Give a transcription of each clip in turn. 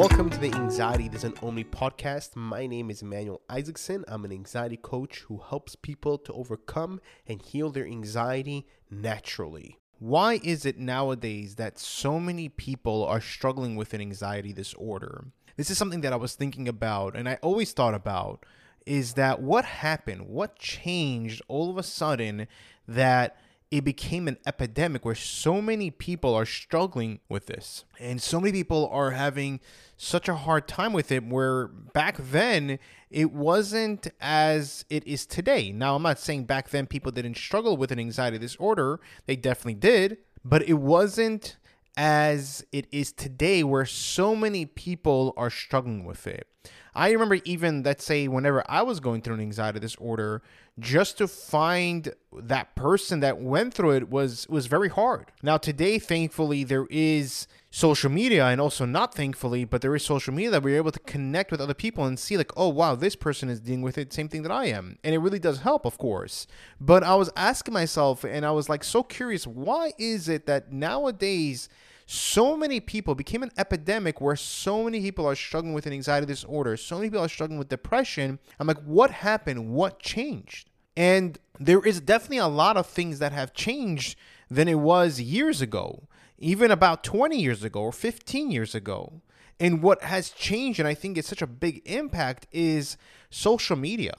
Welcome to the Anxiety Doesn't Own Me podcast. My name is Emmanuel Isaacson. I'm an anxiety coach who helps people to overcome and heal their anxiety naturally. Why is it nowadays that so many people are struggling with an anxiety disorder? This is something that I was thinking about and I always thought about is that what happened? What changed all of a sudden that it became an epidemic where so many people are struggling with this. And so many people are having such a hard time with it where back then it wasn't as it is today. Now i'm not saying back then people didn't struggle with an anxiety disorder. They definitely did but it wasn't as it is today where so many people are struggling with it I remember even let's say whenever I was going through an anxiety disorder, just to find that person that went through it was was very hard. Now today, thankfully, there is social media and also not thankfully, but there is social media that we're able to connect with other people and see like, oh wow, this person is dealing with it, same thing that I am. And it really does help, of course. But I was asking myself and I was like so curious, why is it that nowadays so many people became an epidemic where so many people are struggling with an anxiety disorder, so many people are struggling with depression. I'm like, what happened? What changed? And there is definitely a lot of things that have changed than it was years ago, even about 20 years ago or 15 years ago. And what has changed, and I think it's such a big impact, is social media.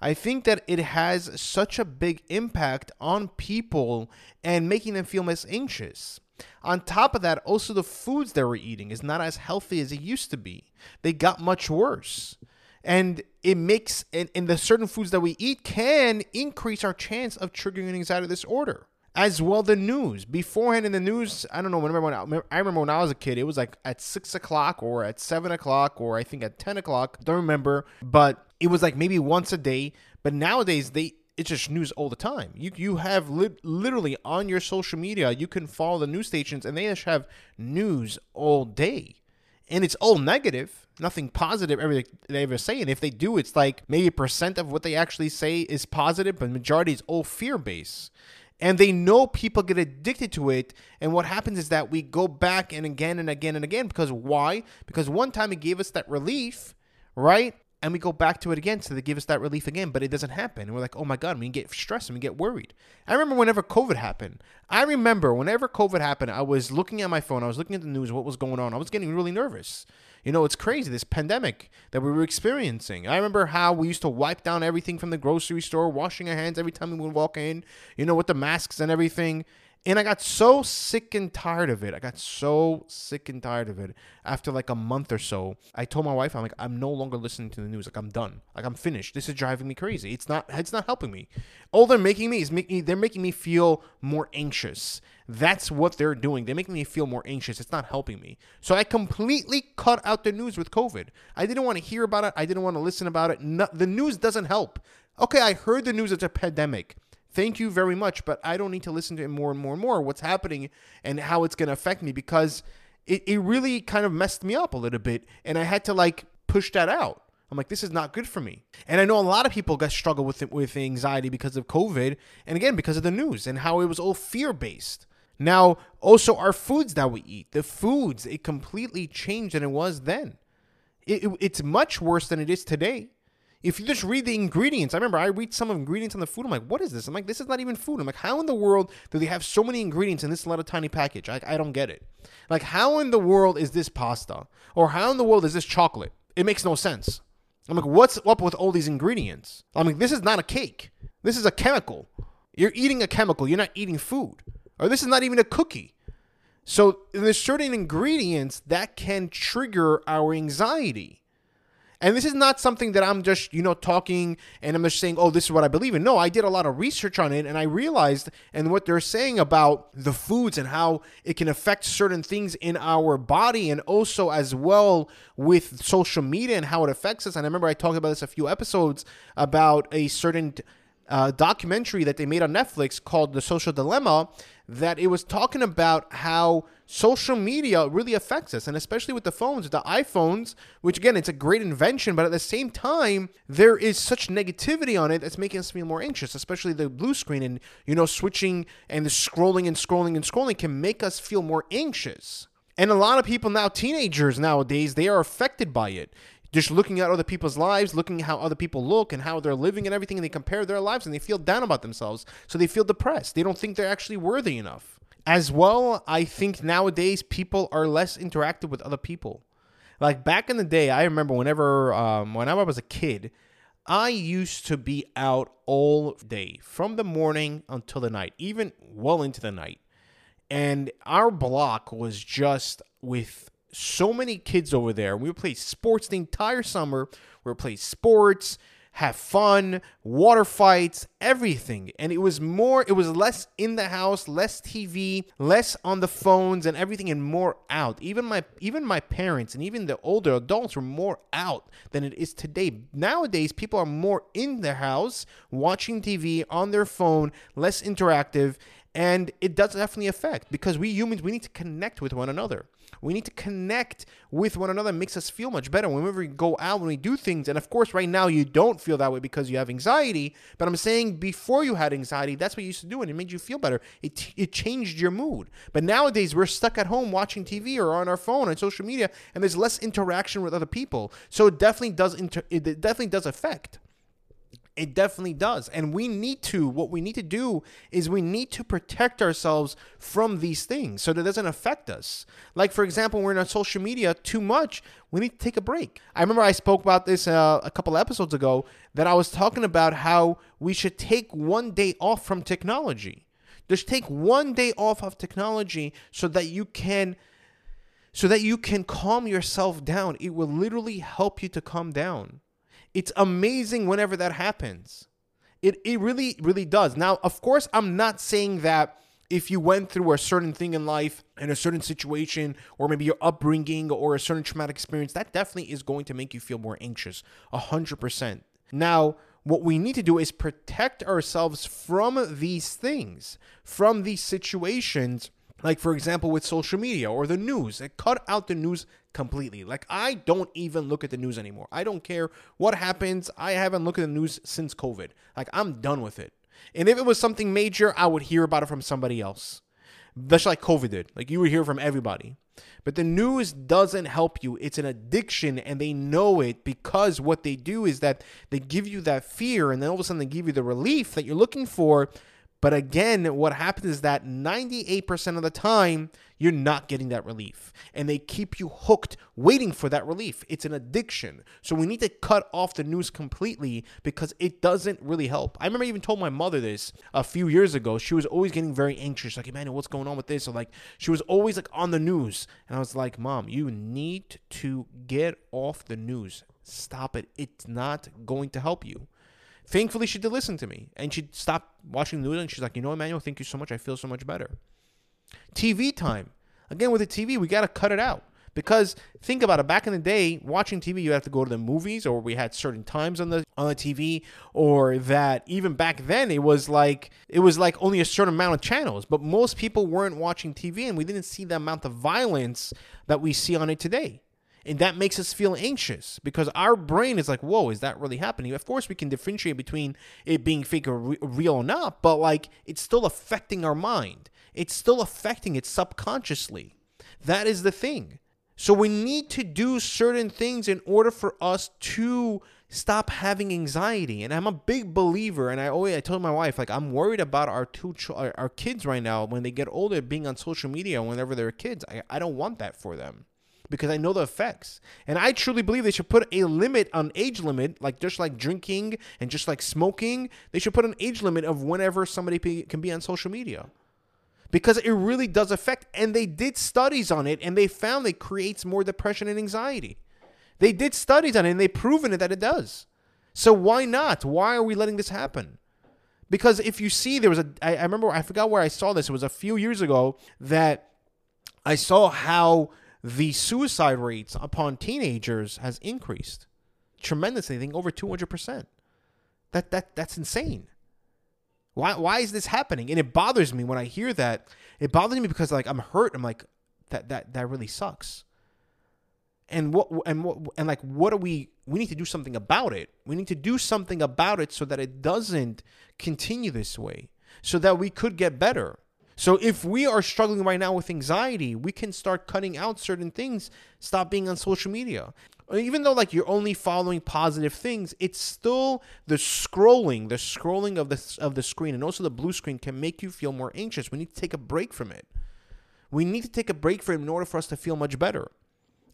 I think that it has such a big impact on people and making them feel less anxious. On top of that, also the foods they were eating is not as healthy as it used to be. They got much worse. And it makes and, and the certain foods that we eat can increase our chance of triggering an anxiety disorder. As well, the news beforehand in the news. I don't know. When I, I remember when I was a kid, it was like at six o'clock or at seven o'clock or I think at ten o'clock. Don't remember, but it was like maybe once a day. But nowadays they it's just news all the time. You you have li- literally on your social media, you can follow the news stations, and they just have news all day, and it's all negative, nothing positive. Everything they ever say, and if they do, it's like maybe a percent of what they actually say is positive, but majority is all fear based. And they know people get addicted to it. And what happens is that we go back and again and again and again because why? Because one time it gave us that relief, right? and we go back to it again so they give us that relief again but it doesn't happen and we're like oh my god we get stressed and we get worried i remember whenever covid happened i remember whenever covid happened i was looking at my phone i was looking at the news what was going on i was getting really nervous you know it's crazy this pandemic that we were experiencing. I remember how we used to wipe down everything from the grocery store washing our hands every time we would walk in. You know with the masks and everything and I got so sick and tired of it. I got so sick and tired of it. After like a month or so, I told my wife, I'm like, I'm no longer listening to the news. Like I'm done. Like I'm finished. This is driving me crazy. It's not. It's not helping me. All they're making me is. They're making me feel more anxious. That's what they're doing. They're making me feel more anxious. It's not helping me. So I completely cut out the news with COVID. I didn't want to hear about it. I didn't want to listen about it. No, the news doesn't help. Okay, I heard the news. It's a pandemic thank you very much, but I don't need to listen to it more and more and more, what's happening and how it's going to affect me because it, it really kind of messed me up a little bit. And I had to like push that out. I'm like, this is not good for me. And I know a lot of people got struggle with with anxiety because of COVID, and again because of the news and how it was all fear based. Now, also our foods that we eat, the foods, it completely changed than it was then. It, it, it's much worse than it is today. If you just read the ingredients, I remember I read some of ingredients on the food. I'm like, what is this? I'm like, this is not even food. I'm like, how in the world do they have so many ingredients in this little tiny package? I, I don't get it. Like, how in the world is this pasta? Or how in the world is this chocolate? It makes no sense. I'm like, what's up with all these ingredients? I'm like, this is not a cake. This is a chemical. You're eating a chemical. You're not eating food. Or this is not even a cookie. So there's certain ingredients that can trigger our anxiety. And this is not something that I'm just, you know, talking and I'm just saying, oh, this is what I believe in. No, I did a lot of research on it and I realized and what they're saying about the foods and how it can affect certain things in our body and also as well with social media and how it affects us. And I remember I talked about this a few episodes about a certain uh, documentary that they made on Netflix called The Social Dilemma that it was talking about how social media really affects us, and especially with the phones, the iPhones, which again, it's a great invention, but at the same time, there is such negativity on it that's making us feel more anxious, especially the blue screen and, you know, switching and the scrolling and scrolling and scrolling can make us feel more anxious. And a lot of people now, teenagers nowadays, they are affected by it. Just looking at other people's lives, looking at how other people look and how they're living and everything, and they compare their lives and they feel down about themselves. So they feel depressed. They don't think they're actually worthy enough. As well, I think nowadays people are less interactive with other people. Like back in the day, I remember whenever um, whenever I was a kid, I used to be out all day from the morning until the night, even well into the night. And our block was just with so many kids over there. We would play sports the entire summer. We would play sports have fun, water fights, everything. And it was more, it was less in the house, less TV, less on the phones and everything and more out. Even my even my parents and even the older adults were more out than it is today. Nowadays, people are more in their house, watching TV on their phone, less interactive, and it does definitely affect because we humans we need to connect with one another. We need to connect with one another. It makes us feel much better whenever we go out, when we do things. And of course, right now you don't feel that way because you have anxiety. But I'm saying before you had anxiety, that's what you used to do, and it made you feel better. It, it changed your mood. But nowadays, we're stuck at home watching TV or on our phone and social media, and there's less interaction with other people. So it definitely does inter- it definitely does affect. It definitely does. And we need to, what we need to do is we need to protect ourselves from these things so that it doesn't affect us. Like, for example, we're on social media too much, we need to take a break. I remember I spoke about this uh, a couple episodes ago that I was talking about how we should take one day off from technology. Just take one day off of technology so that you can so that you can calm yourself down. It will literally help you to calm down. It's amazing whenever that happens. It, it really, really does. Now, of course, I'm not saying that if you went through a certain thing in life in a certain situation or maybe your upbringing or a certain traumatic experience that definitely is going to make you feel more anxious 100% now what we need to do is protect ourselves from these things from these situations like for example with social media or the news. It cut out the news completely. Like i don't even look at the news anymore. I don't care what happens. I haven't looked at the news since covid. Like i'm done with it. And if it was something major i would hear about it from somebody else. Just like covid did. Like you would hear from everybody. But the news doesn't help you. It's an addiction and they know it because what they do is that they give you that fear and then all of a sudden they give you the relief that you're looking for but again, what happens is that 98% of the time, you're not getting that relief. And they keep you hooked waiting for that relief. It's an addiction. So we need to cut off the news completely because it doesn't really help. I remember even told my mother this a few years ago. She was always getting very anxious, like, Emmanuel, what's going on with this? So like she was always like on the news. And I was like, Mom, you need to get off the news. Stop it. It's not going to help you. Thankfully, she did listen to me and she stopped watching news and she's like, you know, Emmanuel, thank you so much. I feel so much better. TV time. Again, with the TV, we got to cut it out. Because think about it, back in the day, watching TV, you have to go to the movies, or we had certain times on the on the TV, or that even back then it was like it was like only a certain amount of channels. But most people weren't watching TV, and we didn't see the amount of violence that we see on it today. And that makes us feel anxious because our brain is like, whoa, is that really happening? Of course, we can differentiate between it being fake or re- real or not, but like it's still affecting our mind. It's still affecting it subconsciously. That is the thing. So we need to do certain things in order for us to stop having anxiety. And I'm a big believer, and I always I told my wife like I'm worried about our two ch- our kids right now when they get older being on social media whenever they're kids. I, I don't want that for them because I know the effects. And I truly believe they should put a limit on age limit, like just like drinking and just like smoking. They should put an age limit of whenever somebody can be on social media. Because it really does affect, and they did studies on it, and they found it creates more depression and anxiety. They did studies on it, and they've proven it that it does. So why not? Why are we letting this happen? Because if you see, there was a, I, I remember, I forgot where I saw this. It was a few years ago that I saw how the suicide rates upon teenagers has increased tremendously. I think over 200%. That, that, that's insane. Why, why is this happening? And it bothers me when I hear that. It bothers me because like I'm hurt. I'm like, that, that, that really sucks. And what, and what, and like, what do we, we need to do something about it. We need to do something about it so that it doesn't continue this way, so that we could get better So if we are struggling right now with anxiety, we can start cutting out certain things, stop being on social media. Even though like you're only following positive things, it's still the scrolling, the scrolling of the of the screen and also the blue screen can make you feel more anxious. We need to take a break from it. We need to take a break from it in order for us to feel much better.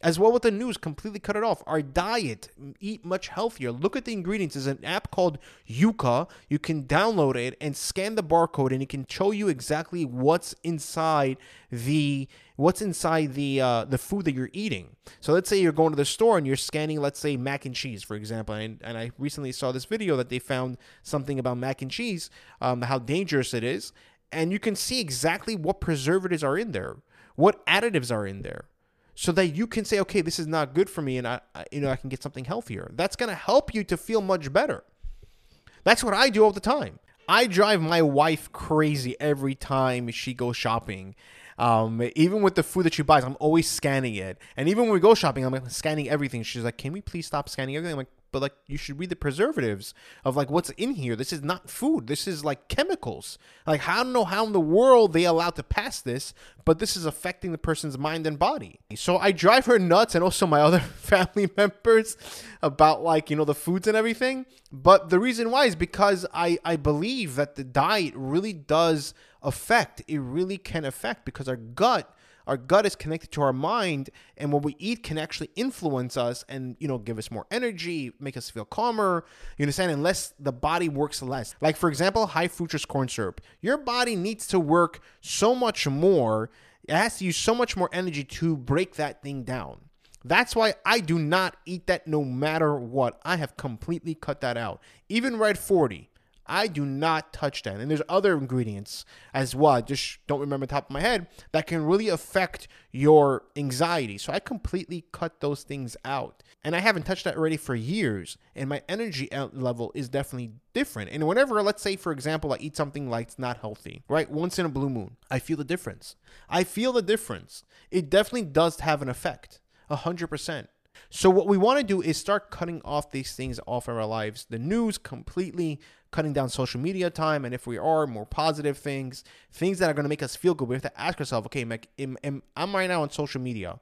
As well with the news, completely cut it off. Our diet, eat much healthier. Look at the ingredients. There's an app called Yuka. You can download it and scan the barcode, and it can show you exactly what's inside the what's inside the uh, the food that you're eating. So let's say you're going to the store and you're scanning, let's say mac and cheese, for example. And, and I recently saw this video that they found something about mac and cheese, um, how dangerous it is, and you can see exactly what preservatives are in there, what additives are in there so that you can say, okay, this is not good for me, and I, I you know, I can get something healthier. That's gonna help you to feel much better. That's what I do all the time. I drive my wife crazy every time she goes shopping. Um, even with the food that she buys, I'm always scanning it. And even when we go shopping, I'm like scanning everything. She's like, "Can we please stop scanning everything?" I'm like, but like you should read the preservatives of like what's in here. This is not food. This is like chemicals. Like I don't know how in the world they allowed to pass this, but this is affecting the person's mind and body. So I drive her nuts and also my other family members about like, you know, the foods and everything. But the reason why is because I I believe that the diet really does affect. It really can affect because our gut our gut is connected to our mind and what we eat can actually influence us and you know give us more energy make us feel calmer you understand unless the body works less like for example high fructose corn syrup your body needs to work so much more it has to use so much more energy to break that thing down that's why I do not eat that no matter what. I have completely cut that out. Even Red 40, I do not touch that. And there's other ingredients as well. I just don't remember the top of my head that can really affect your anxiety. So I completely cut those things out. And I haven't touched that already for years. And my energy level is definitely different. And whenever, let's say, for example, I eat something like it's not healthy, right? Once in a blue moon, I feel the difference. I feel the difference. It definitely does have an effect. 100%. So what we want to do is start cutting off these things off of our lives. The news completely cutting down social media time, and if we are more positive things, things that are going to make us feel good, we have to ask ourselves, okay, Mike, am, am, I'm right now on social media,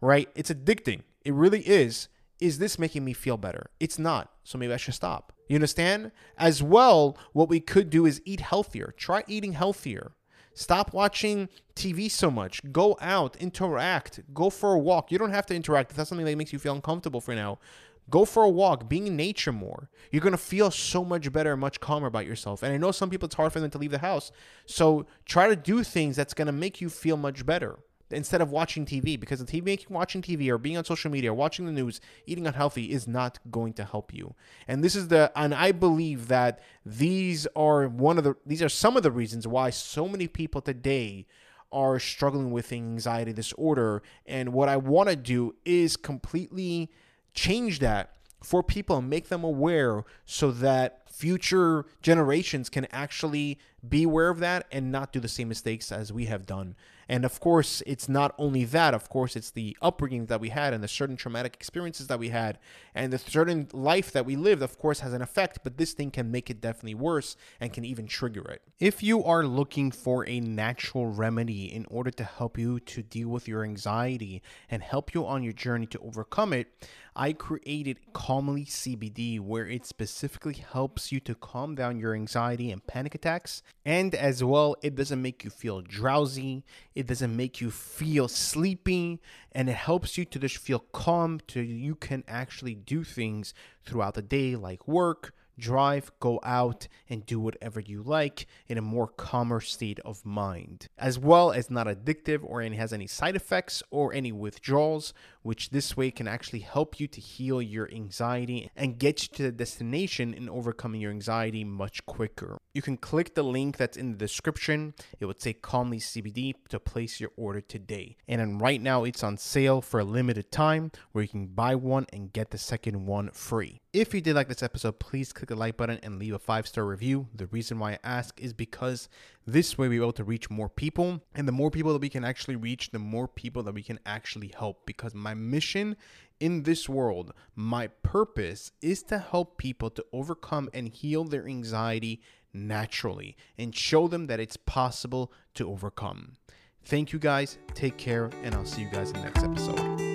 right? It's addicting. It really is. Is this making me feel better? It's not. So maybe I should stop. You understand? As well, what we could do is eat healthier. Try eating healthier. Stop watching TV so much. Go out, interact, go for a walk. You don't have to interact if that's something that makes you feel uncomfortable for now. Go for a walk, being in nature more. You're going to feel so much better, and much calmer about yourself. And I know some people it's hard for them to leave the house. So try to do things that's going to make you feel much better instead of watching TV because the TV making watching TV or being on social media or watching the news, eating unhealthy is not going to help you. And this is the and I believe that these are one of the these are some of the reasons why so many people today are struggling with anxiety disorder. And what I want to do is completely change that for people and make them aware so that future generations can actually be aware of that and not do the same mistakes as we have done. And of course, it's not only that, of course, it's the upbringing that we had and the certain traumatic experiences that we had and the certain life that we lived, of course, has an effect, but this thing can make it definitely worse and can even trigger it. If you are looking for a natural remedy in order to help you to deal with your anxiety and help you on your journey to overcome it, I created Calmli CBD, where it specifically helps you to calm down your anxiety and panic attacks. And as well, it doesn't make you feel drowsy, it doesn't make you feel sleepy, and it helps you to just feel calm so you can actually do things throughout the day like work drive, go out, and do whatever you like in a more calmer state of mind, as well as not addictive or any has any side effects or any withdrawals, which this way can actually help you to heal your anxiety and get you to the destination in overcoming your anxiety much quicker. You can click the link that's in the description. It would say Calmli CBD to place your order today. And right now it's on sale for a limited time where you can buy one and get the second one free. If you did like this episode, please click the like button and leave a five star review. The reason why I ask is because this way we're able to reach more people. And the more people that we can actually reach, the more people that we can actually help. Because my mission in this world, my purpose is to help people to overcome and heal their anxiety naturally and show them that it's possible to overcome. Thank you guys. Take care, and I'll see you guys in the next episode.